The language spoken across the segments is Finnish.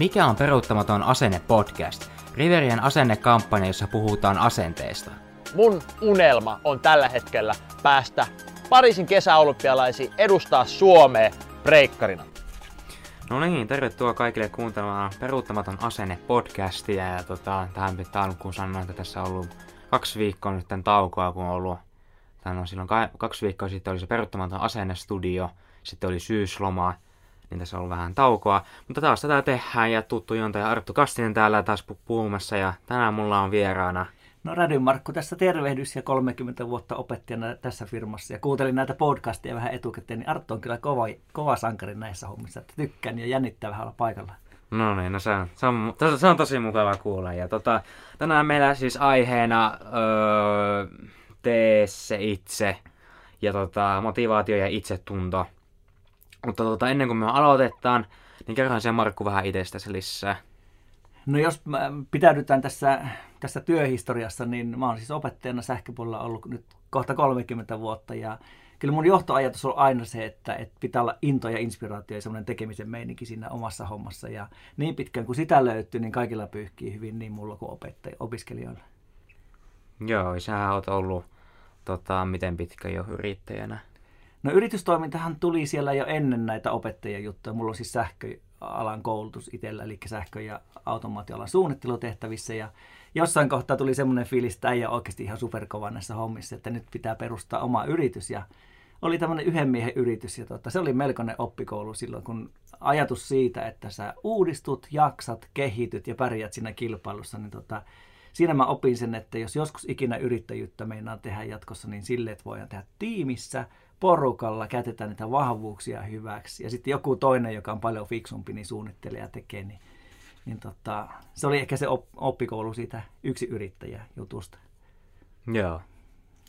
Mikä on peruuttamaton asenne podcast? Riverien asennekampanja, jossa puhutaan asenteesta. Mun unelma on tällä hetkellä päästä Pariisin kesäolympialaisiin edustaa Suomea breikkarina. No niin, tervetuloa kaikille kuuntelemaan Peruuttamaton asenne podcastia. Ja tota, tähän pitää alkuun sanoa, että tässä on ollut kaksi viikkoa nyt tämän taukoa, kun on ollut, tämän on silloin kaksi viikkoa sitten oli se Peruuttamaton asennestudio, sitten oli syysloma, niin tässä on ollut vähän taukoa. Mutta taas tätä tehdään ja tuttu juontaja Arttu Kastinen täällä taas puhumassa ja tänään mulla on vieraana No Radin Markku tässä tervehdys ja 30 vuotta opettajana tässä firmassa ja kuuntelin näitä podcasteja vähän etukäteen, niin Arttu on kyllä kova, kova sankari näissä hommissa, että tykkään ja jännittää vähän olla paikalla. No niin, no se on, se on, se on tosi mukava kuulla. Ja tota, tänään meillä siis aiheena öö, tee se itse ja tota, motivaatio ja itsetunto. Mutta tota, ennen kuin me aloitetaan, niin kerrohan se Markku vähän itsestäsi lisää. No jos pitäydytään tässä, tässä työhistoriassa, niin mä oon siis opettajana sähköpuolella ollut nyt kohta 30 vuotta ja kyllä mun johtoajatus on aina se, että, että pitää olla into ja inspiraatio ja semmoinen tekemisen meininki siinä omassa hommassa ja niin pitkään kuin sitä löytyy, niin kaikilla pyyhkii hyvin niin mulla kuin opettaja, opiskelijoilla. Joo, sä oot ollut tota, miten pitkä jo yrittäjänä? No yritystoimintahan tuli siellä jo ennen näitä opettajajuttuja. Mulla on siis sähköalan koulutus itsellä, eli sähkö- ja automaatioalan suunnittelutehtävissä. Ja jossain kohtaa tuli semmoinen fiilis, että äijä oikeasti ihan superkova näissä hommissa, että nyt pitää perustaa oma yritys. Ja oli tämmöinen yhden miehen yritys ja tota, se oli melkoinen oppikoulu silloin, kun ajatus siitä, että sä uudistut, jaksat, kehityt ja pärjät siinä kilpailussa, niin tota, siinä mä opin sen, että jos joskus ikinä yrittäjyyttä meinaa tehdä jatkossa, niin sille, että voidaan tehdä tiimissä, porukalla, käytetään niitä vahvuuksia hyväksi. Ja sitten joku toinen, joka on paljon fiksumpi, niin suunnittelee ja tekee, niin, niin tota, se oli ehkä se oppikoulu siitä yksi yrittäjä jutusta. Joo,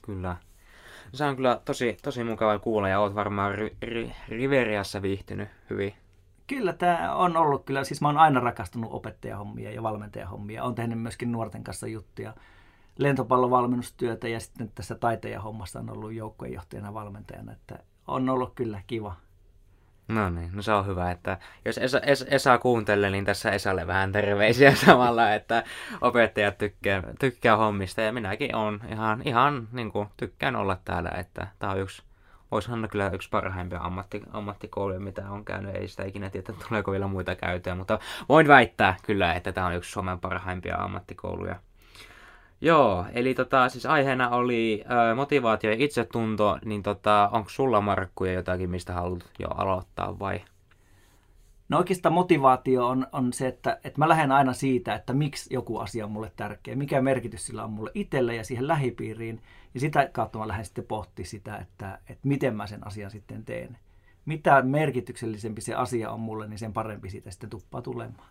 kyllä. Se on kyllä tosi, tosi mukava kuulla ja oot varmaan ri, ri, Riveriassa viihtynyt hyvin. Kyllä, tämä on ollut kyllä, siis mä oon aina rakastunut opettajahommia ja valmentajahommia. Olen tehnyt myöskin nuorten kanssa juttuja lentopallovalmennustyötä ja sitten tässä taiteajahommassa on ollut joukkojenjohtajana valmentajana, että on ollut kyllä kiva. No niin, no se on hyvä, että jos Esa, Esa, Esa kuuntelee, niin tässä Esalle vähän terveisiä samalla, että opettajat tykkää, tykkää hommista ja minäkin on ihan, ihan niin kuin, tykkään olla täällä, että tämä on yksi, voisihan kyllä yksi parhaimpia ammatti, ammattikouluja, mitä on käynyt, ei sitä ikinä tiedä, tuleeko vielä muita käytöä, mutta voin väittää kyllä, että tämä on yksi Suomen parhaimpia ammattikouluja. Joo, eli tota, siis aiheena oli ö, motivaatio ja itsetunto, niin tota, onko sulla Markkuja jotakin, mistä haluat jo aloittaa vai? No oikeastaan motivaatio on, on se, että, että mä lähden aina siitä, että miksi joku asia on mulle tärkeä, mikä merkitys sillä on mulle itselle ja siihen lähipiiriin. Ja sitä kautta mä lähden sitten pohtimaan sitä, että, että miten mä sen asian sitten teen. Mitä merkityksellisempi se asia on mulle, niin sen parempi siitä sitten tuppaa tulemaan.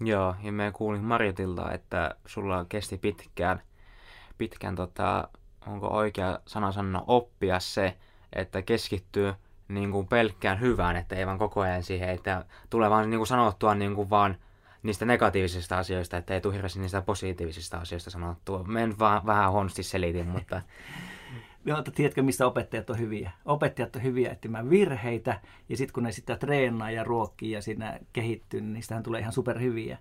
Joo, ja me kuulin Marjutilta, että sulla kesti pitkään, pitkään tota, onko oikea sana sanoa oppia se, että keskittyy niin kuin pelkkään hyvään, että ei vaan koko ajan siihen, että tulee vaan niin kuin sanottua niin kuin vaan niistä negatiivisista asioista, että ei tule hirveästi niistä positiivisista asioista sanottua. Men vaan vähän huonosti selitin, mutta Joo, että tiedätkö, missä opettajat on hyviä? Opettajat on hyviä etsimään virheitä, ja sitten kun ne sitä treenaa ja ruokkii ja siinä kehittyy, niin niistähän tulee ihan superhyviä.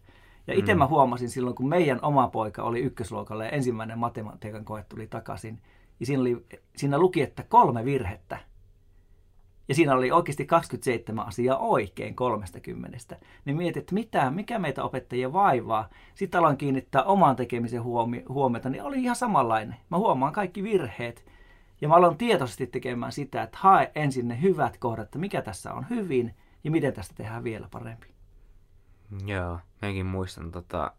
Ja itse mm. mä huomasin silloin, kun meidän oma poika oli ykkösluokalla ja ensimmäinen matematiikan koe tuli takaisin, ja siinä, oli, siinä luki, että kolme virhettä. Ja siinä oli oikeasti 27 asiaa oikein 30. Niin mietit, että mitä, mikä meitä opettajia vaivaa. Sitten aloin kiinnittää oman tekemisen huomi- huomiota, niin oli ihan samanlainen. Mä huomaan kaikki virheet ja mä aloin tietoisesti tekemään sitä, että hae ensin ne hyvät kohdat, että mikä tässä on hyvin ja miten tästä tehdään vielä parempi. Joo, mäkin muistan tota,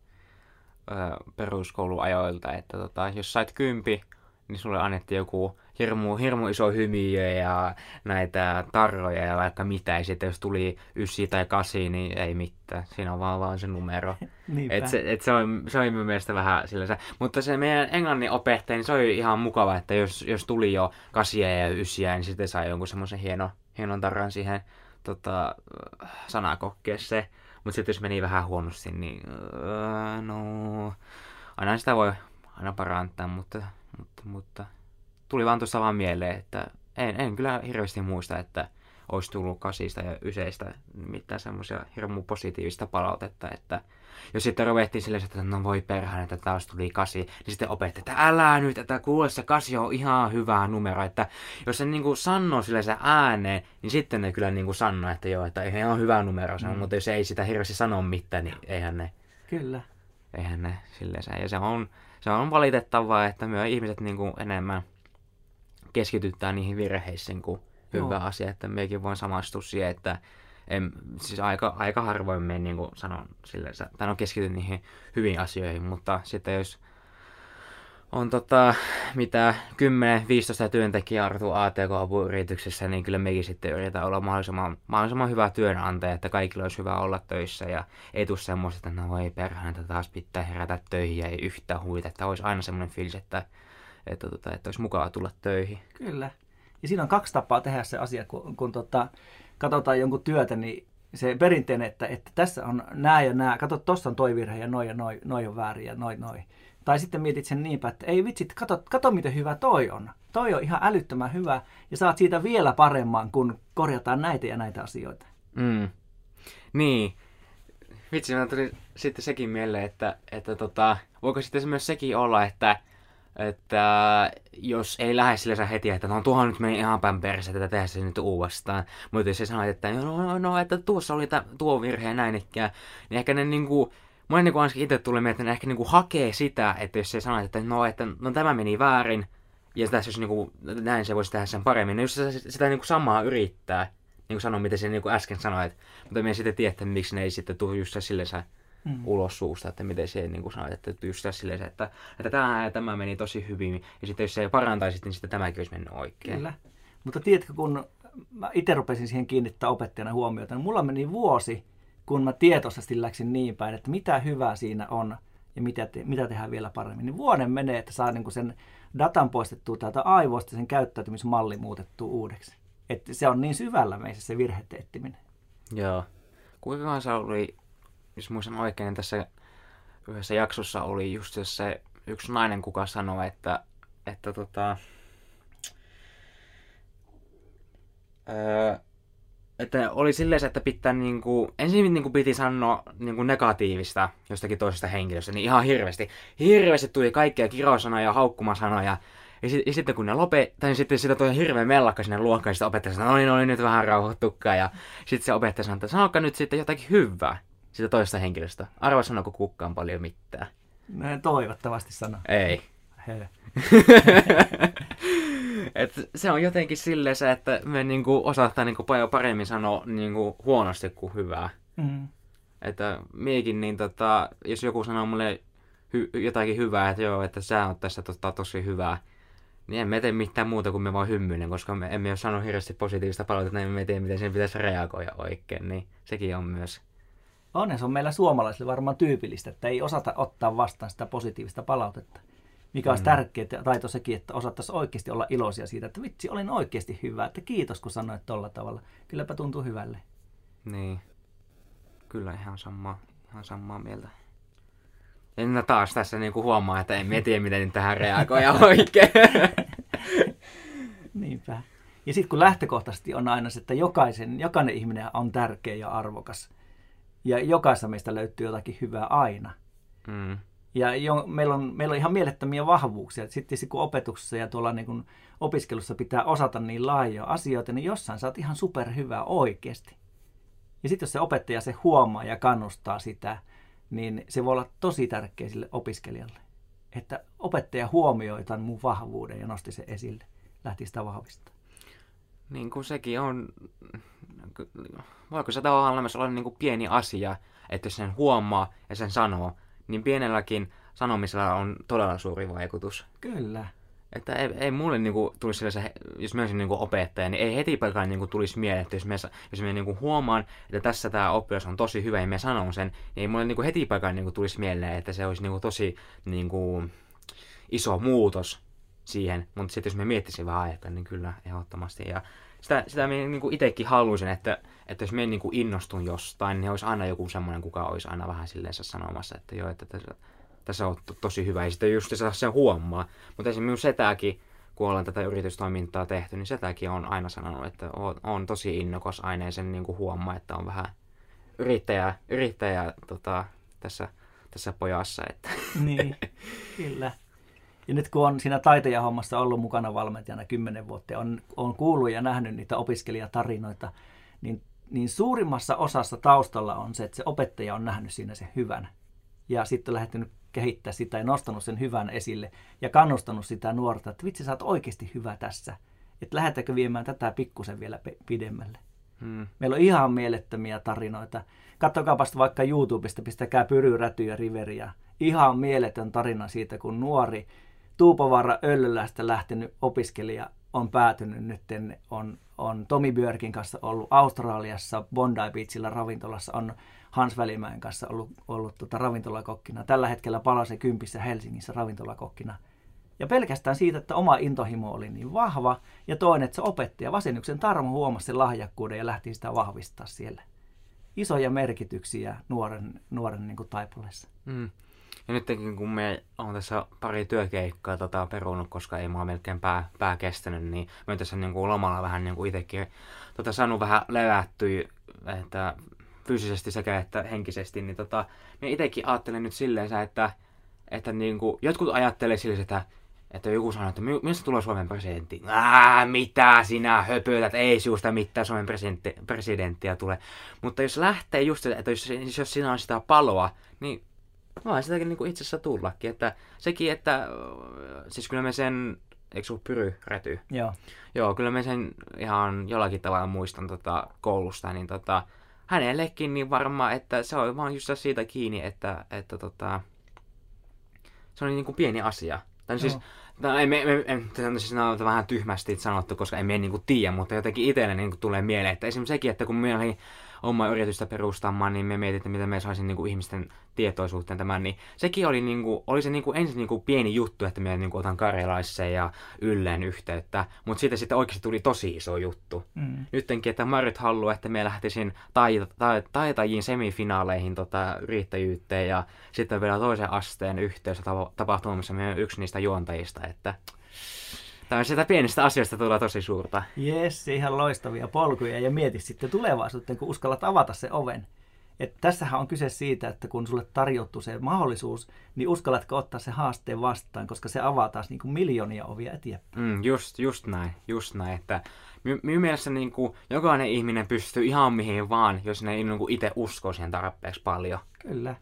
peruskouluajoilta, että tota, jos sait kympi, niin sulle annettiin joku hirmu, hirmu iso hymiö ja näitä tarroja ja vaikka mitä. Ja sitten jos tuli ysi tai kasi, niin ei mitään. Siinä on vaan, vaan se numero. et se, et se, on, se on minun mielestä vähän sillä Mutta se meidän englannin opettaja, niin se oli ihan mukava, että jos, jos tuli jo kasia ja ysiä, niin sitten sai jonkun semmoisen hieno, hienon tarran siihen tota, sanakokkeeseen. Mutta sitten jos meni vähän huonosti, niin uh, no, aina sitä voi aina parantaa, mutta, mutta, mutta tuli vaan tuossa vaan mieleen, että en, en kyllä hirveästi muista, että olisi tullut kasista ja yseistä mitään semmoisia hirmu positiivista palautetta, että jos sitten ruvettiin silleen, että no voi perhana, että taas tuli kasi, niin sitten opetti, että älä nyt, että kuule se kasi on ihan hyvä numero, että jos se niinku sanoo sille se ääneen, niin sitten ne kyllä niinku sanoo, että joo, että ihan hyvä numero se on, mm. mutta jos ei sitä hirveästi sano mitään, niin eihän ne, Kyllä. eihän ne silleen, ja se on, se on valitettavaa, että me ihmiset niinku enemmän keskitytään niihin virheisiin kuin hyvä Joo. asia, että mekin voin samastua siihen, että en, siis aika, aika harvoin me niin kuin sanon silleen, tai on keskity niihin hyviin asioihin, mutta sitten jos on tota, mitä 10-15 työntekijää artuu ATK-apuyrityksessä, niin kyllä mekin sitten yritetään olla mahdollisimman, mahdollisimman hyvä työnantaja, että kaikilla olisi hyvä olla töissä ja ei tule semmoista, että no voi perhana, että taas pitää herätä töihin ja ei yhtään huita, että olisi aina semmoinen fiilis, että, että, tota, että olisi mukava tulla töihin. Kyllä. Ja siinä on kaksi tapaa tehdä se asia, kun, kun tota, katsotaan jonkun työtä, niin se perinteinen, että, että tässä on nämä ja nämä, kato, tuossa on toi virhe ja noin ja noin, noi on väärin ja noin noin. Tai sitten mietit sen niinpä, että ei vitsit, kato, kato miten hyvä toi on. Toi on ihan älyttömän hyvä ja saat siitä vielä paremman, kun korjataan näitä ja näitä asioita. Mm. Niin. Vitsi, mä tuli sitten sekin mieleen, että, että tota, voiko sitten myös sekin olla, että että jos ei lähde sille heti, että no tuohon nyt meni ihan päin perse, että tehdään se nyt uudestaan. Mutta jos se sanoo, että no, no, no, että tuossa oli ta, tuo virhe ja näin ikään, niin ehkä ne niinku, Mulle niinku ainakin itse tuli mieleen, että ne ehkä niinku hakee sitä, että jos se sanoo, että no, että no tämä meni väärin, ja tässä jos niinku, näin se voisi tehdä sen paremmin, niin jos se sitä niinku samaa yrittää, niin kuin sanoa, miten se niinku äsken sanoit, mutta me ei sitten tiedä, miksi ne ei sitten tule just sille mm. ulos suusta, että miten se niin kuin sanoit, että just silleen, että, että tämä, tämä meni tosi hyvin, ja sitten jos se parantaisi, niin sitten tämäkin olisi mennyt oikein. Kyllä. Mutta tiedätkö, kun mä itse rupesin siihen kiinnittää opettajana huomiota, niin mulla meni vuosi, kun mä tietoisesti läksin niin päin, että mitä hyvää siinä on ja mitä, te, mitä tehdään vielä paremmin. Niin vuoden menee, että saa niin kuin sen datan poistettua täältä aivoista sen käyttäytymismalli muutettua uudeksi. Että se on niin syvällä meissä se virheteettiminen. Joo. Kuinka se oli jos muistan oikein, niin tässä yhdessä jaksossa oli just se yksi nainen, kuka sanoi, että, että tota, öö, että oli silleen, että pitää niinku, ensin niinku piti sanoa niinku negatiivista jostakin toisesta henkilöstä, niin ihan hirveästi. Hirveästi tuli kaikkia kirosanoja ja haukkumasanoja. Ja, sit, ja sitten kun ne lopettaa, niin sitten sitä toi hirveä mellakka sinne luokkaan, ja sitten opettaja sanoi, no niin, no nyt vähän rauhoittukkaa. Ja sitten se opettaja sanoi, että sanokaa nyt sitten jotakin hyvää sitä toista henkilöstä. Arva sanooko kukaan paljon mitään. No, toivottavasti sano. Ei. Et se on jotenkin silleen se, että me niinku osataan niinku paljon paremmin sanoa niinku huonosti kuin hyvää. Mm. Että miekin, niin tota, jos joku sanoo mulle hy- jotakin hyvää, että joo, että sä oot tässä tota, tosi hyvää, niin emme tee mitään muuta kuin me vaan hymyinen, koska me emme ole sanonut hirveästi positiivista palautetta, niin emme tiedä, miten sen pitäisi reagoida oikein, niin sekin on myös onneksi se on meillä suomalaisille varmaan tyypillistä, että ei osata ottaa vastaan sitä positiivista palautetta. Mikä olisi mm. tärkeä taito sekin, että osattaisiin oikeasti olla iloisia siitä, että vitsi, olin oikeasti hyvä, että kiitos kun sanoit tolla tavalla. Kylläpä tuntuu hyvälle. Niin. Kyllä ihan samaa, ihan samaa mieltä. Ja taas tässä niinku huomaa, että en tiedä, miten tähän reagoida oikein. Niinpä. Ja sitten kun lähtökohtaisesti on aina se, että jokaisen, jokainen ihminen on tärkeä ja arvokas, ja jokaisessa meistä löytyy jotakin hyvää aina. Mm. Ja jo, meillä, on, meillä on ihan mielettömiä vahvuuksia. Sitten kun opetuksessa ja tuolla niin kuin opiskelussa pitää osata niin laajoja asioita, niin jossain sä oot ihan superhyvä oikeasti. Ja sitten jos se opettaja se huomaa ja kannustaa sitä, niin se voi olla tosi tärkeä sille opiskelijalle. Että opettaja huomioi tämän mun vahvuuden ja nosti se esille, lähti sitä vahvistaa. Niin kuin sekin on voiko se tavallaan myös olla niin kuin pieni asia, että jos sen huomaa ja sen sanoo, niin pienelläkin sanomisella on todella suuri vaikutus. Kyllä. Että ei, ei mulle niinku tulisi sellaisen, jos mä olisin niinku opettaja, niin ei heti pelkään niinku tulisi mieleen, että jos mä, jos mä niinku huomaan, että tässä tämä oppilas on tosi hyvä ja mä sanon sen, niin ei mulle niinku heti pelkään niinku tulisi mieleen, että se olisi niinku tosi niinku iso muutos siihen. Mutta sitten jos mä miettisin vähän aikaa, niin kyllä ehdottomasti. Ja sitä, sitä minä niin itsekin haluaisin, että, että jos minä niin innostun jostain, niin olisi aina joku semmoinen, kuka olisi aina vähän silleen sanomassa, että joo, että tässä, tässä on to, tosi hyvä. Ja sitten just se, se huomaa. Mutta esimerkiksi minun setäkin, kun ollaan tätä yritystoimintaa tehty, niin sitäkin on aina sanonut, että on, on tosi innokas aina ja sen niin kuin huomaa, että on vähän yrittäjää, yrittäjää tota, tässä, tässä pojassa. Että. Niin, kyllä. Ja nyt kun on siinä taitejahommassa ollut mukana valmentajana kymmenen vuotta ja on, on kuullut ja nähnyt niitä opiskelijatarinoita, niin, niin suurimmassa osassa taustalla on se, että se opettaja on nähnyt siinä sen hyvän. Ja sitten on lähtenyt kehittää sitä ja nostanut sen hyvän esille ja kannustanut sitä nuorta, että vitsi sä oot oikeasti hyvä tässä. Että lähdetäänkö viemään tätä pikkusen vielä pidemmälle. Hmm. Meillä on ihan mielettömiä tarinoita. Kattokaapa vaikka YouTubesta, pistäkää Pyry, Räty ja Riveriä. Ihan mieletön tarina siitä, kun nuori Tuupovaara Öllölästä lähtenyt opiskelija on päätynyt nyt, on, on Tomi Björkin kanssa ollut Australiassa Bondi Beachillä ravintolassa, on Hans Välimäen kanssa ollut, ollut tota ravintolakokkina. Tällä hetkellä palasi kympissä Helsingissä ravintolakokkina. Ja pelkästään siitä, että oma intohimo oli niin vahva, ja toinen, että se opettaja Vasennuksen Tarmo huomasi sen lahjakkuuden ja lähti sitä vahvistaa siellä. Isoja merkityksiä nuoren, nuoren niin taipuleessa. Mm. Ja nytkin kun me on tässä pari työkeikkaa tota, perunut, koska ei mua melkein pää, pää kestänyt, niin oon tässä niin kuin lomalla vähän niin kuin itsekin tota, saanut vähän levättyä, että fyysisesti sekä että henkisesti, niin, tota, niin itsekin ajattelen nyt silleen, että, että niin kuin, jotkut ajattelee silleen, että että joku sanoo, että mistä tulee Suomen presidentti? Ää, mitä sinä höpötät, ei sinusta mitään Suomen presidentti, presidenttiä tule. Mutta jos lähtee just, että jos, jos siinä on sitä paloa, niin Mä sitäkin niin itse asiassa tullakin, että sekin, että siis kyllä me sen, eikö sun pyry räty? Joo. Joo, kyllä me sen ihan jollakin tavalla muistan tota, koulusta, niin tota, hänellekin niin varmaan, että se on vaan just siitä kiinni, että, että tota, se oli niin kuin pieni asia. Tai siis, tai ei, me, me, me, siis on vähän tyhmästi sanottu, koska emme niin tiedä, mutta jotenkin itselle niin tulee mieleen, että esimerkiksi sekin, että kun minä olin omaa yritystä perustamaan, niin me mietimme, miten me saisin niin kuin ihmisten tietoisuuteen tämän, niin sekin oli, niin kuin, oli se niin kuin ensin niin kuin pieni juttu, että me niin kuin otan karjalaiseen ja ylleen yhteyttä, mutta siitä sitten oikeasti tuli tosi iso juttu. Mm. Nyttenkin, että Marit haluaa, että me lähtisin tai, tai, taitajiin semifinaaleihin tota, yrittäjyyteen ja sitten vielä toisen asteen yhteydessä tapahtumassa me yksi niistä juontajista, että sitä pienistä asioista tulee tosi suurta. Jes, ihan loistavia polkuja ja mieti sitten tulevaisuuteen, kun uskallat avata se oven. Et tässähän on kyse siitä, että kun sulle tarjottu se mahdollisuus, niin uskallatko ottaa se haasteen vastaan, koska se avaa taas niin kuin miljoonia ovia eteenpäin. Mm, just, just näin, just näin, että minun mielestä niin kuin, jokainen ihminen pystyy ihan mihin vaan, jos ne ei niin kuin itse usko siihen tarpeeksi paljon. Kyllä.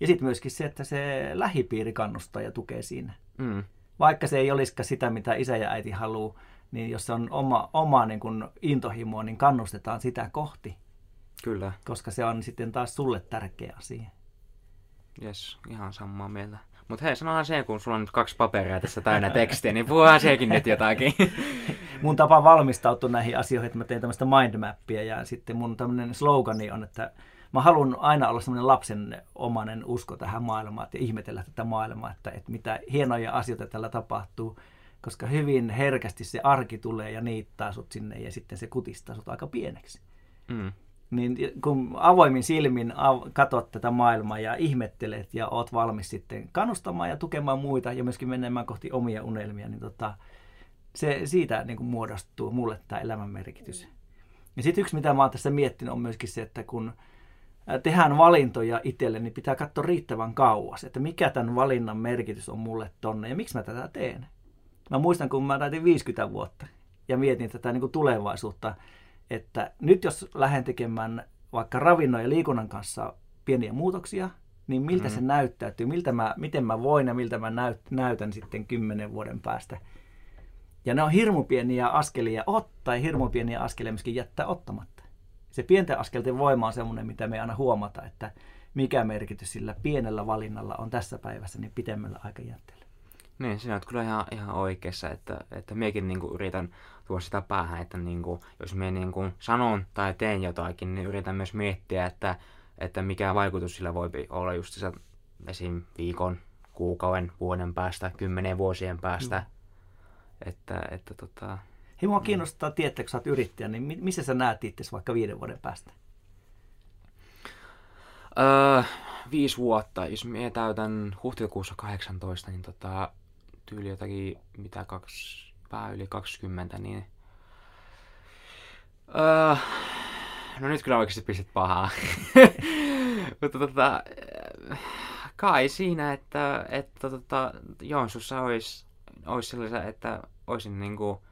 Ja sitten myöskin se, että se lähipiiri kannustaa ja tukee siinä. Mm vaikka se ei olisikaan sitä, mitä isä ja äiti haluaa, niin jos se on oma, oma niin kuin intohimo, niin kannustetaan sitä kohti. Kyllä. Koska se on sitten taas sulle tärkeä asia. Jes, ihan samaa mieltä. Mutta hei, sanotaan se, kun sulla on nyt kaksi paperia tässä täynnä tekstiä, niin puhutaan sekin nyt jotakin. mun tapa valmistautua näihin asioihin, että mä teen tämmöistä mindmappia ja sitten mun tämmöinen slogani on, että mä haluan aina olla semmoinen lapsen omanen usko tähän maailmaan ja ihmetellä tätä maailmaa, että, että mitä hienoja asioita tällä tapahtuu, koska hyvin herkästi se arki tulee ja niittää sut sinne ja sitten se kutistaa sut aika pieneksi. Mm. Niin kun avoimin silmin av- katot tätä maailmaa ja ihmettelet ja oot valmis sitten kannustamaan ja tukemaan muita ja myöskin menemään kohti omia unelmia, niin tota, se, siitä niin kuin muodostuu mulle tämä elämän merkitys. Ja sitten yksi, mitä mä oon tässä miettinyt, on myöskin se, että kun tehdään valintoja itselle, niin pitää katsoa riittävän kauas, että mikä tämän valinnan merkitys on mulle tonne ja miksi mä tätä teen. Mä muistan, kun mä täytin 50 vuotta ja mietin tätä niin kuin tulevaisuutta, että nyt jos lähden tekemään vaikka ravinnon ja liikunnan kanssa pieniä muutoksia, niin miltä mm. se näyttäytyy, miltä mä, miten mä voin ja miltä mä näyt, näytän sitten kymmenen vuoden päästä. Ja ne on hirmu pieniä askelia ottaa ja hirmu pieniä askelia myöskin jättää ottamatta se pienten askelten voima on semmoinen, mitä me aina huomata, että mikä merkitys sillä pienellä valinnalla on tässä päivässä niin pitemmällä aikajänteellä. Niin, sinä olet kyllä ihan, ihan oikeassa, että, että minäkin niin kuin yritän tuoda sitä päähän, että niin kuin, jos minä niin kuin sanon tai teen jotakin, niin yritän myös miettiä, että, että mikä vaikutus sillä voi olla just se esim. viikon, kuukauden, vuoden päästä, kymmenen vuosien päästä. Mm. Että, että tota, Hei, mua kiinnostaa tietää, kun sä oot yrittäjä, niin missä sä näet itse vaikka viiden vuoden päästä? Öö, viisi vuotta. Jos minä täytän huhtikuussa 18, niin tota, tyyli jotakin, mitä kaksi, vähän yli 20, niin... Öö, no nyt kyllä oikeasti pistit pahaa. Mutta tota, kai siinä, että, että tota, Joensuussa olisi, olisi sellaisia, että olisin niinku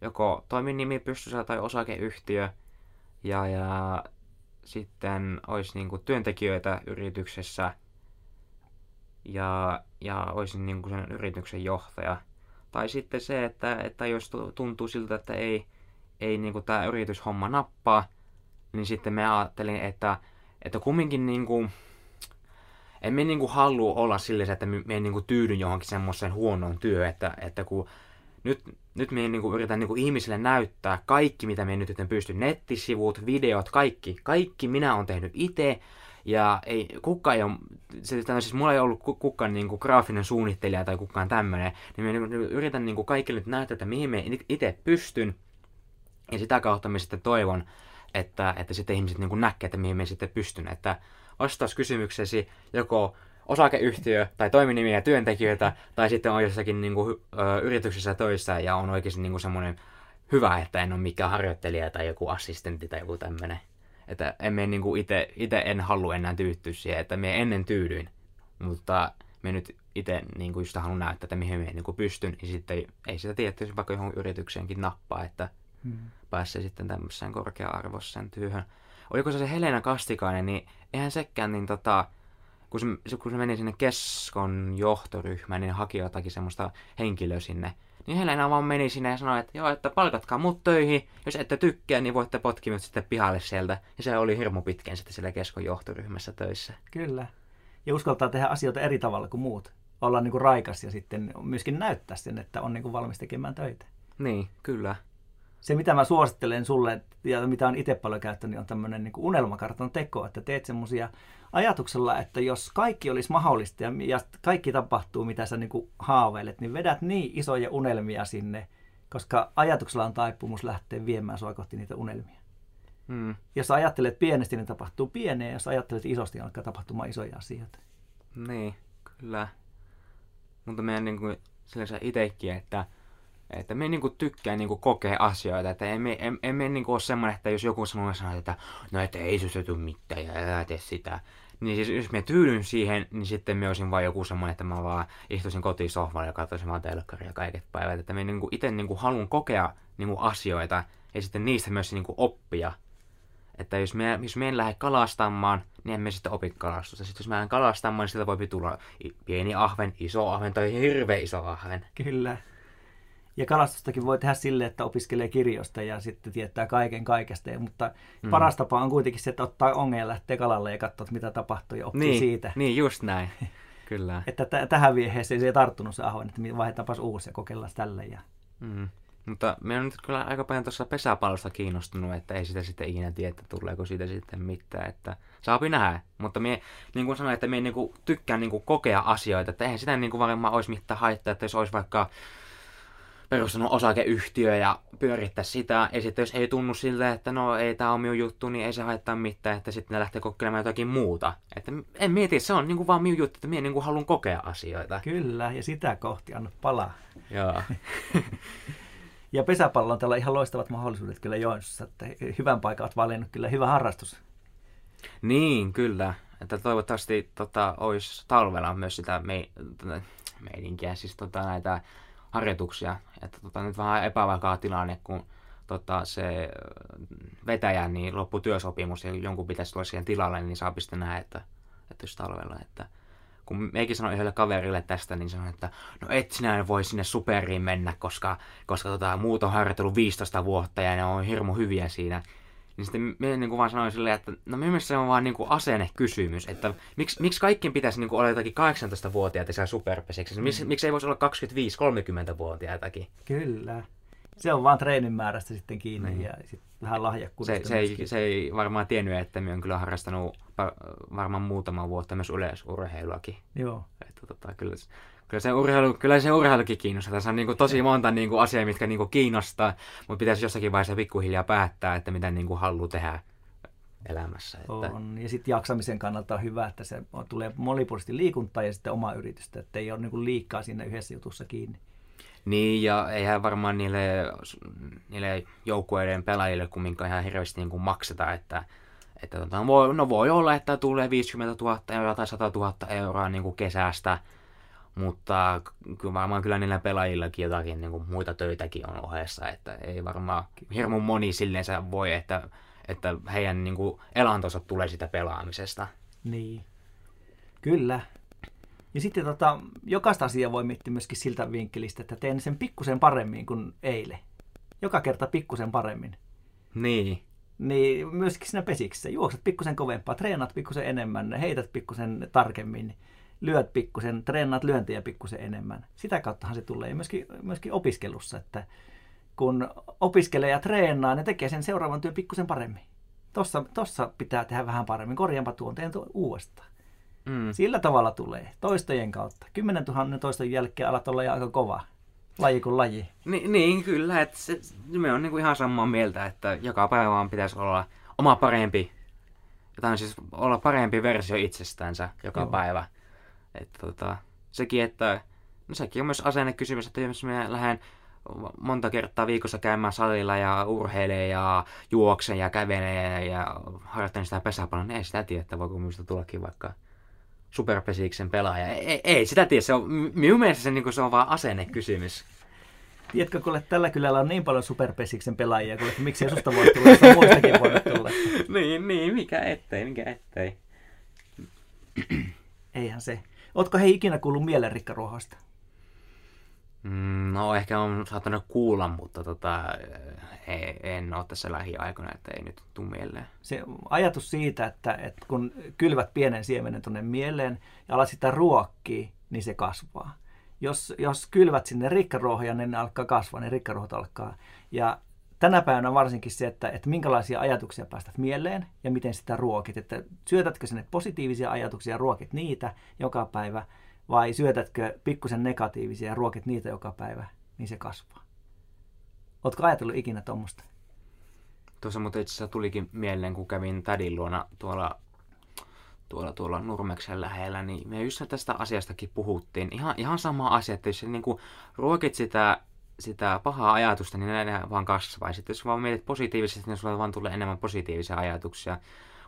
joko toiminimi pystyssä tai osakeyhtiö ja, ja sitten olisi niinku työntekijöitä yrityksessä ja, ja olisin niinku sen yrityksen johtaja. Tai sitten se, että, että jos tuntuu siltä, että ei, ei niinku tämä yrityshomma nappaa, niin sitten me ajattelin, että, että kumminkin niinku, en me niinku halua olla sillä että me, me niinku tyydyn johonkin semmoiseen huonoon työhön, että, että kun nyt, nyt me niinku yritän niinku ihmisille näyttää kaikki, mitä me nyt pysty, nettisivut, videot, kaikki, kaikki minä olen tehnyt itse, ja ei, kukaan ei ole, se, siis mulla ei ollut kukaan niin kuin, graafinen suunnittelija tai kukaan tämmöinen, niin mä niin, yritän niin kuin, kaikille nyt näyttää, että mihin me itse pystyn, ja sitä kautta mä sitten toivon, että, että sitten ihmiset niin näkee, että mihin me sitten pystyn. Että vastaus kysymyksesi joko osakeyhtiö tai toiminimiä työntekijöitä, tai sitten on jossakin niin kuin, ö, yrityksessä töissä ja on oikeasti niin kuin semmoinen hyvä, että en ole mikään harjoittelija tai joku assistentti tai joku tämmöinen. Että en me niin itse, ite en halua enää tyytyä siihen, että me ennen tyydyin, mutta me nyt itse niin kuin just haluan näyttää, että mihin me niin kuin pystyn, niin sitten ei sitä tiedä, vaikka johon yritykseenkin nappaa, että hmm. pääsee sitten tämmöiseen korkea-arvoiseen työhön. Oliko se se Helena Kastikainen, niin eihän sekään niin tota, kun se, kun se meni sinne keskon johtoryhmään, niin haki jotakin semmoista henkilöä sinne. Niin Helena vaan meni sinne ja sanoi, että joo, että palkatkaa mut töihin. Jos ette tykkää, niin voitte potkia mut sitten pihalle sieltä. Ja se oli hirmu pitkään sitten siellä keskon johtoryhmässä töissä. Kyllä. Ja uskaltaa tehdä asioita eri tavalla kuin muut. Olla niin kuin raikas ja sitten myöskin näyttää sen, että on niin kuin valmis tekemään töitä. Niin, kyllä se, mitä mä suosittelen sulle ja mitä on itse paljon käyttänyt, on tämmöinen niin unelmakartan teko, että teet semmoisia ajatuksella, että jos kaikki olisi mahdollista ja, ja kaikki tapahtuu, mitä sä niin haaveilet, niin vedät niin isoja unelmia sinne, koska ajatuksella on taipumus lähteä viemään sua kohti niitä unelmia. Hmm. Jos ajattelet pienesti, niin tapahtuu pieneen, jos ajattelet isosti, niin alkaa tapahtumaan isoja asioita. Niin, kyllä. Mutta meidän niin kuin, itsekin, että että me niinku tykkää niinku kokea asioita, että emme, emme, niinku ole semmoinen, että jos joku sanoo, sanoo että no että ei se tule mitään ja älä tee sitä. Niin siis jos me tyydyn siihen, niin sitten me olisin vain joku semmoinen, että mä vaan istuisin kotisohvalla ja katsoisin vaan telkkaria kaiket päivät. Että me niinku itse niinku haluan kokea niinku asioita ja sitten niistä myös niinku oppia. Että jos me, jos me en lähde kalastamaan, niin emme sitten opi kalastusta. Sitten jos mä lähden kalastamaan, niin sieltä voi tulla pieni ahven, iso ahven tai hirveä iso ahven. Kyllä. Ja kalastustakin voi tehdä sille, että opiskelee kirjoista ja sitten tietää kaiken kaikesta. Mutta mm. paras tapa on kuitenkin se, että ottaa ongen ja lähtee kalalle ja katsoo, mitä tapahtuu ja oppii niin, siitä. Niin, just näin. Kyllä. että t- tähän vaiheeseen se ei tarttunut se ahon, että vaihdetaanpas uusi ja kokeillaan tälle. Ja... Mm. Mutta me on nyt kyllä aika paljon tuossa pesäpallosta kiinnostunut, että ei sitä sitten ikinä tiedä, että tuleeko siitä sitten mitään. Että saapi nähdä. Mutta me, niin kuin sanoin, että me niin kuin tykkään niin kuin kokea asioita. Että eihän sitä niin kuin varmaan olisi mitään haittaa, että jos olisi vaikka perustanut osakeyhtiö ja pyörittää sitä. Ja sitten jos ei tunnu siltä, että no ei tämä ole minun juttu, niin ei se haittaa mitään, että sitten ne lähtee kokeilemaan jotakin muuta. Että en mieti, se on niinku vaan minun juttu, että minä niinku haluan kokea asioita. Kyllä, ja sitä kohti anna palaa. Joo. ja pesäpallo on tällä ihan loistavat mahdollisuudet kyllä Joensuussa, että hyvän paikan olet valinnut kyllä hyvä harrastus. Niin, kyllä. Että toivottavasti tota, olisi talvella myös sitä me, meidinkiä, siis tota, näitä harjoituksia. Että tota, nyt vähän epävakaa tilanne, kun tota, se vetäjä niin loppu työsopimus ja jonkun pitäisi tulla siihen tilalle, niin saa sitten nähdä, että, että jos talvella, että kun meikin sanoin yhdelle kaverille tästä, niin sanoin, että no et sinä voi sinne superiin mennä, koska, koska tota, muut on harjoitellut 15 vuotta ja ne on hirmu hyviä siinä. Niin sitten minä niin kuin vaan sanoin silleen, että no mielestäni se on vaan niin kuin asennekysymys, että miksi, miksi kaikkien pitäisi niin kuin olla jotakin 18-vuotiaita siellä superpesiksi, miksi, mm. miksi ei voisi olla 25-30-vuotiaitakin? Kyllä. Se on vaan treenin määrästä sitten kiinni niin. ja sitten vähän lahjakkuudesta. Se, se, ei, se ei varmaan tiennyt, että minä olen kyllä harrastanut varmaan muutama vuotta myös yleisurheiluakin. Joo. Että, tota, kyllä, kyllä se, urheilu, kyllä se urheilukin kiinnostaa. Tässä on niin kuin tosi monta niin kuin asiaa, mitkä niin kuin kiinnostaa, mutta pitäisi jossakin vaiheessa pikkuhiljaa päättää, että mitä niin kuin haluaa tehdä elämässä. Että... On. Ja sitten jaksamisen kannalta on hyvä, että se tulee monipuolisesti liikuntaa ja sitten oma yritystä, että ei ole niin kuin liikaa siinä yhdessä jutussa kiinni. Niin, ja eihän varmaan niille, niille joukkueiden pelaajille kumminkaan ihan hirveästi niin kuin makseta, että, että tota, voi, no voi olla, että tulee 50 000 euroa tai 100 000 euroa niin kuin kesästä, mutta kyllä varmaan kyllä niillä pelaajillakin jotakin niin kuin muita töitäkin on ohessa, että ei varmaan hirmu moni silleensä voi, että, että heidän niin kuin elantonsa tulee sitä pelaamisesta. Niin, kyllä. Ja sitten tota, jokaista asiaa voi miettiä myöskin siltä vinkkelistä, että teen sen pikkusen paremmin kuin eilen. Joka kerta pikkusen paremmin. Niin. Niin myöskin siinä pesiksessä. Juoksat pikkusen kovempaa, treenat pikkusen enemmän, heität pikkusen tarkemmin, lyöt pikkusen, treenaat lyöntiä pikkusen enemmän. Sitä kauttahan se tulee myöskin, myöskin opiskelussa, että kun opiskelee ja treenaa, ne tekee sen seuraavan työn pikkusen paremmin. Tossa, tossa pitää tehdä vähän paremmin, korjaanpa tuon, teen tuon uudestaan. Mm. Sillä tavalla tulee, toistojen kautta. 10 000 toiston jälkeen alat olla jo aika kova, laji kuin laji. Ni, niin, kyllä. Että se, me on niinku ihan samaa mieltä, että joka päivä vaan pitäisi olla oma parempi, jotain siis olla parempi versio itsestänsä joka Joo. päivä. Että tota, sekin, että no sekin on myös asennekysymys, että jos minä lähden monta kertaa viikossa käymään salilla ja urheilee ja juoksen ja kävelee ja harjoittelen sitä pesäpalloa, niin ei sitä tiedä, että voiko minusta tullakin vaikka superpesiksen pelaaja. Ei, ei sitä tiedä, se on, minun mielestä se, niin se on vaan asennekysymys. Tiedätkö, kun tällä kylällä on niin paljon superpesiksen pelaajia, kun että miksi susta voi tulla, jos muistakin voi tulla. niin, niin, mikä ettei, mikä ettei. Eihän se. Ootko he ikinä kuullut mielenrikkaruohosta? Mm, no ehkä on saattanut kuulla, mutta tota, ei, en ole tässä lähiaikoina, että ei nyt tule mieleen. Se ajatus siitä, että, että kun kylvät pienen siemenen tuonne mieleen ja alat sitä ruokkia, niin se kasvaa. Jos, jos kylvät sinne rikkaruohoja, niin ne alkaa kasvaa, niin rikkaruohot alkaa. Ja tänä päivänä varsinkin se, että, että minkälaisia ajatuksia päästät mieleen ja miten sitä ruokit. Että syötätkö sinne positiivisia ajatuksia ja ruokit niitä joka päivä – vai syötätkö pikkusen negatiivisia ja ruokit niitä joka päivä, niin se kasvaa. Oletko ajatellut ikinä tuommoista? Tuossa mutta itse asiassa tulikin mieleen, kun kävin tädin luona tuolla, tuolla, tuolla Nurmeksen lähellä, niin me just tästä asiastakin puhuttiin. Ihan, ihan sama asia, että jos niin ruokit sitä, sitä pahaa ajatusta, niin ne vaan kasvaa. Sitten jos vaan mietit positiivisesti, niin sulla vaan tulee enemmän positiivisia ajatuksia.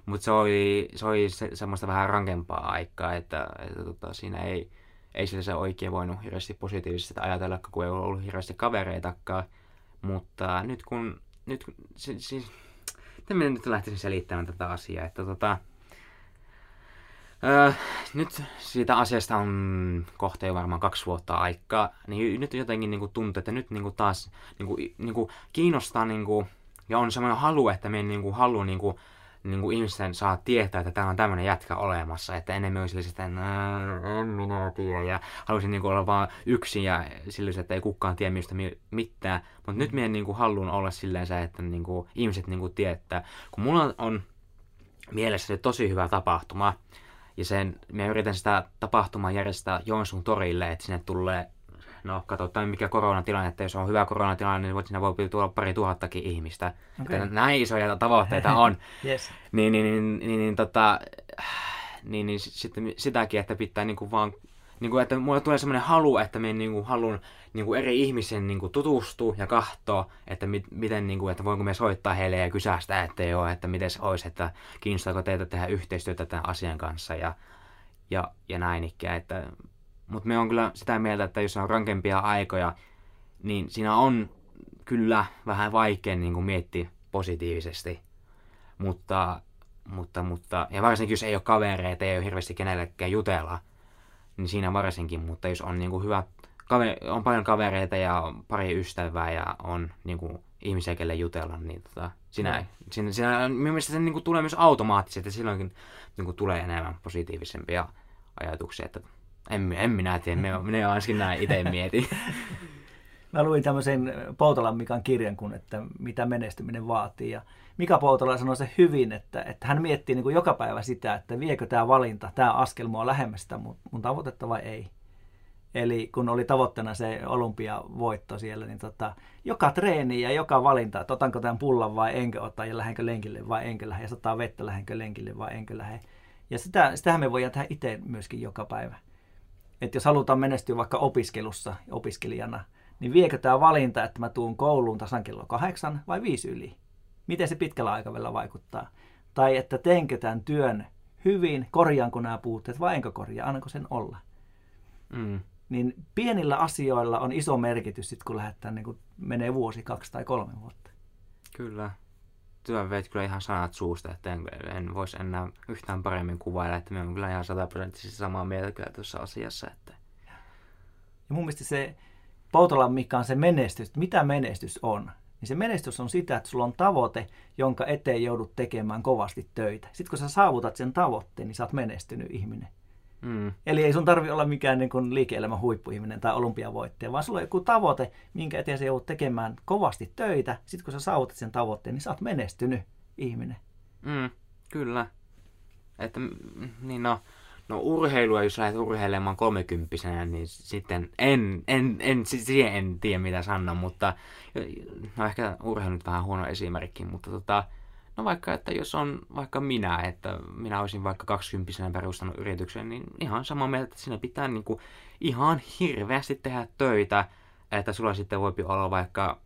Mutta se oli, se oli se, semmoista vähän rankempaa aikaa, että, että tota, siinä ei, ei sillä se oikein voinut hirveästi positiivisesti ajatella, kun ei ollut hirveästi kavereitakaan. Mutta nyt kun, nyt, siis, siis nyt lähtisin selittämään tätä asiaa, että tota, Öö, nyt siitä asiasta on kohta jo varmaan kaksi vuotta aikaa, niin nyt jotenkin niinku tuntuu, että nyt niinku taas niinku, niinku kiinnostaa niinku, ja on semmoinen halu, että me niinku haluaa niinku, niin kuin ihmisten saa tietää, että täällä on tämmöinen jätkä olemassa, että enemmän olisi että en minä tiedä, ja haluaisin niin kuin olla vaan yksin ja silleen, että ei kukaan tiedä mistä mitään, mutta nyt minä niin kuin haluan olla silleen se, että niin kuin ihmiset niin kuin tietää, kun mulla on mielessä se tosi hyvä tapahtuma, ja sen, minä yritän sitä tapahtumaa järjestää Joensuun torille, että sinne tulee no katsotaan mikä koronatilanne, että jos on hyvä koronatilanne, niin siinä voi tulla pari tuhattakin ihmistä. Okay. Että näin isoja tavoitteita on. yes. Niin, niin, niin, niin, niin, tota, niin, niin sitten sitäkin, että pitää niin kuin vaan niin kuin, että mulle tulee semmoinen halu, että minä niin kuin, haluan niin kuin eri ihmisen niin kuin, tutustua ja katsoa, että mit, miten, niin kuin, että voinko me soittaa heille ja kysästä, että joo, että miten se olisi, että kiinnostaako teitä tehdä yhteistyötä tämän asian kanssa ja, ja, ja näin ikään, että mutta me on kyllä sitä mieltä, että jos on rankempia aikoja, niin siinä on kyllä vähän vaikea niin kuin miettiä positiivisesti. Mutta, mutta, mutta, ja varsinkin jos ei ole kavereita, ei ole hirveästi kenellekään jutella, niin siinä varsinkin, mutta jos on niin kuin hyvä, kaveri, on paljon kavereita ja pari ystävää ja on niin kuin, ihmisiä, kelle jutella, niin tota, siinä, no. siinä, siinä, mielestäni se niin kuin, tulee myös automaattisesti, että silloinkin niin kuin, tulee enemmän positiivisempia ajatuksia, että en, en minä tiedä, minä, minä ainakin näin itse mietin. Mä luin tämmöisen Poutalan Mikan kirjan, kun, että mitä menestyminen vaatii. Ja Mika Poutala sanoi se hyvin, että, että hän miettii niin kuin joka päivä sitä, että viekö tämä valinta, tämä askel mua lähemmäs sitä mun, mun tavoitetta vai ei. Eli kun oli tavoitteena se olympiavoitto siellä, niin tota, joka treeni ja joka valinta, että otanko tämän pullan vai enkö ota ja lähdenkö lenkille vai enkö lähde ja sataa vettä, lähdenkö lenkille vai enkö lähde. Ja sitä, sitähän me voidaan tehdä itse myöskin joka päivä että jos halutaan menestyä vaikka opiskelussa opiskelijana, niin viekö tämä valinta, että mä tuun kouluun tasan kello kahdeksan vai viisi yli? Miten se pitkällä aikavälillä vaikuttaa? Tai että teenkö tämän työn hyvin, korjaanko nämä puutteet vai enkö korjaa, annanko sen olla? Mm. Niin pienillä asioilla on iso merkitys, sit kun lähdetään, niin kun menee vuosi, kaksi tai kolme vuotta. Kyllä. Työn veit kyllä ihan sanat suusta, että en, en voisi enää yhtään paremmin kuvailla, että me on kyllä ihan sataprosenttisesti samaa mieltä kyllä tuossa asiassa. Että... Ja mun mielestä se Poutolan Mika on se menestys, mitä menestys on. Niin se menestys on sitä, että sulla on tavoite, jonka eteen joudut tekemään kovasti töitä. Sitten kun sä saavutat sen tavoitteen, niin sä oot menestynyt ihminen. Mm. Eli ei sun tarvi olla mikään niin kuin liike-elämän huippuihminen tai olympiavoittaja, vaan sulla on joku tavoite, minkä eteen sä joudut tekemään kovasti töitä. Sitten kun sä saavutat sen tavoitteen, niin sä oot menestynyt ihminen. Mm, kyllä. Että, mm, niin no, no urheilua, jos lähdet urheilemaan kolmekymppisenä, niin sitten en, en, en, siihen en tiedä mitä sanoa, mutta no ehkä urheilu nyt vähän huono esimerkki, mutta tota, No vaikka, että jos on vaikka minä, että minä olisin vaikka 20 perustanut yrityksen, niin ihan sama mieltä, että siinä pitää niin kuin ihan hirveästi tehdä töitä, että sulla sitten voi olla vaikka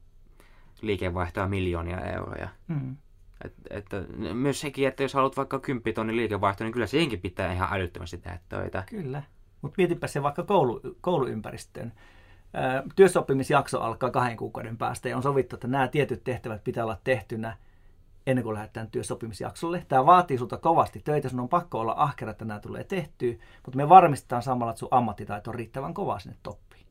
liikevaihtoa miljoonia euroja. Mm. Et, että myös sekin, että jos haluat vaikka 10 tonnin liikevaihtoa, niin kyllä siihenkin pitää ihan älyttömästi tehdä töitä. Kyllä. Mutta mietipä se vaikka koulu, kouluympäristöön. Työsoppimisjakso alkaa kahden kuukauden päästä ja on sovittu, että nämä tietyt tehtävät pitää olla tehtynä ennen kuin lähdetään työsopimisjaksolle. Tämä vaatii sulta kovasti töitä, sun on pakko olla ahkera, että nämä tulee tehtyä, mutta me varmistetaan samalla, että sun ammattitaito on riittävän kova sinne toppiin.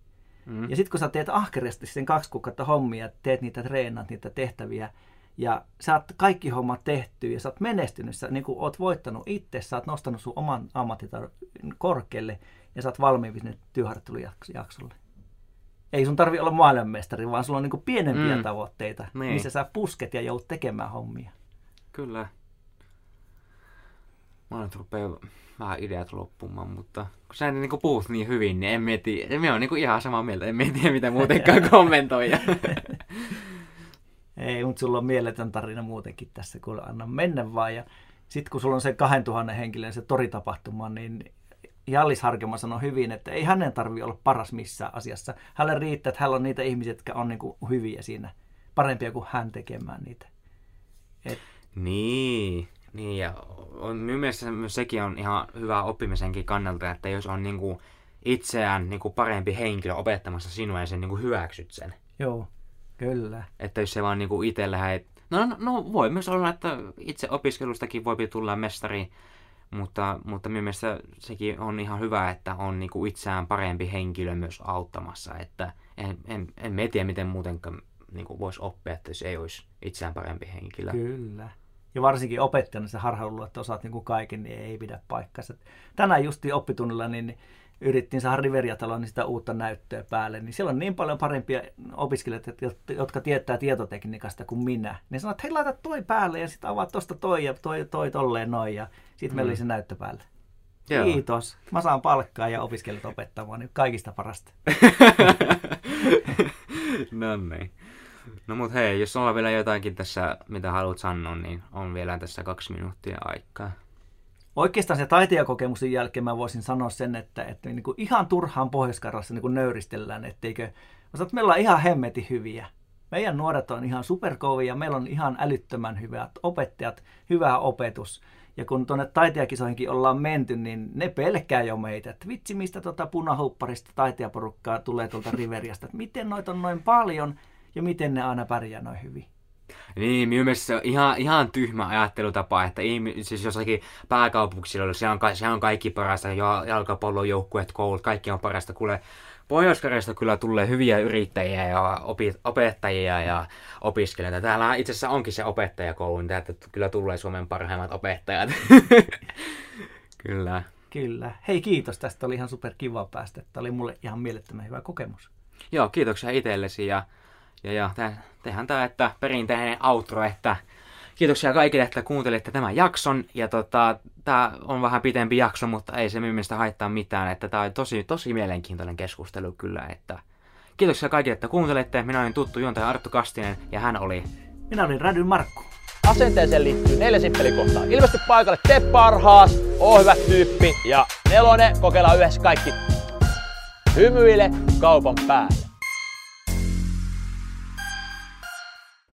Mm. Ja sitten kun sä teet ahkerasti sen kaksi kuukautta hommia, teet niitä treenat, niitä tehtäviä, ja saat kaikki hommat tehtyä ja sä oot menestynyt, sä niin kuin oot voittanut itse, sä oot nostanut sun oman ammattitaidon korkealle ja sä oot valmiin sinne työharjoittelujaksolle ei sun tarvi olla maailmanmestari, vaan sulla on niinku pienempiä mm. tavoitteita, niin. missä sä pusket ja joudut tekemään hommia. Kyllä. Mä nyt rupeaa vähän ideat loppumaan, mutta kun sä niin puhut niin hyvin, niin en mieti, me on niin ihan samaa mieltä, en mieti mitä muutenkaan kommentoida. ei, mutta sulla on mieletön tarina muutenkin tässä, kun anna mennä vaan. Ja sitten kun sulla on se 2000 henkilön se toritapahtuma, niin Jallis Harkema sanoi hyvin, että ei hänen tarvi olla paras missään asiassa. Hänelle riittää, että hänellä on niitä ihmisiä, jotka on niin kuin hyviä siinä, parempia kuin hän tekemään niitä. Et... Niin, niin ja on, minun mielestä sekin on ihan hyvä oppimisenkin kannalta, että jos on niin kuin itseään niin kuin parempi henkilö opettamassa sinua ja sen niin kuin hyväksyt sen. Joo, kyllä. Että jos se vaan niin kuin itse lähdet... No, no, no, voi myös olla, että itse opiskelustakin voi tulla mestari mutta, mutta minun mielestä sekin on ihan hyvä, että on niinku itseään parempi henkilö myös auttamassa. Että en, en, en tiedä, miten muutenkaan niinku voisi oppia, että jos ei olisi itseään parempi henkilö. Kyllä. Ja varsinkin opettajana se harhailu, että osaat niinku kaiken, niin ei pidä paikkansa. Tänään justi oppitunnilla niin yrittiin saada Riveriataloon niin sitä uutta näyttöä päälle, niin siellä on niin paljon parempia opiskelijoita, jotka tietää tietotekniikasta kuin minä. Niin sanoit, että hei laita toi päälle ja sitten avaat tuosta toi ja toi, toi tolleen noin ja sitten mm. meillä oli se näyttö päälle. Joo. Kiitos. Mä saan palkkaa ja opiskelijat opettamaan, niin kaikista parasta. no niin. No mut hei, jos on vielä jotakin tässä, mitä haluat sanoa, niin on vielä tässä kaksi minuuttia aikaa oikeastaan se taiteilijakokemuksen jälkeen mä voisin sanoa sen, että, että niin kuin ihan turhaan pohjois niin nöyristellään, etteikö, mä sanon, että meillä on ihan hemmeti hyviä. Meidän nuoret on ihan superkovia, meillä on ihan älyttömän hyvät opettajat, hyvä opetus. Ja kun tuonne taiteakisoihinkin ollaan menty, niin ne pelkää jo meitä, että vitsi mistä tuota punahupparista taiteaporukkaa tulee tuolta Riveriasta, että miten noita on noin paljon ja miten ne aina pärjää noin hyvin. Niin, minun mielestä se on ihan, ihan tyhmä ajattelutapa, että ihmi, siis jossakin pääkaupunkisilla se on, se on kaikki parasta, jalkapallon joukkueet, koulut, kaikki on parasta. Kuule, pohjois kyllä tulee hyviä yrittäjiä ja opi, opettajia ja opiskelijoita. Täällä itse asiassa onkin se opettajakoulu, niin että kyllä tulee Suomen parhaimmat opettajat. kyllä. Kyllä. Hei kiitos, tästä oli ihan super kiva päästä. Tämä oli mulle ihan mielettömän hyvä kokemus. Joo, kiitoksia itsellesi ja ja, ja tehdään tämä, että perinteinen outro, että kiitoksia kaikille, että kuuntelitte tämän jakson. Ja tota, tämä on vähän pitempi jakso, mutta ei se minun mielestä haittaa mitään. Että tämä on tosi, tosi mielenkiintoinen keskustelu kyllä. Että kiitoksia kaikille, että kuuntelitte. Minä olin tuttu juontaja Arttu Kastinen ja hän oli... Minä olin Rädyn Markku. Asenteeseen liittyy neljä simppelikohtaa. Ilmesty paikalle, tee parhaas, oo hyvä tyyppi ja nelonen, kokeillaan yhdessä kaikki. Hymyile kaupan päälle.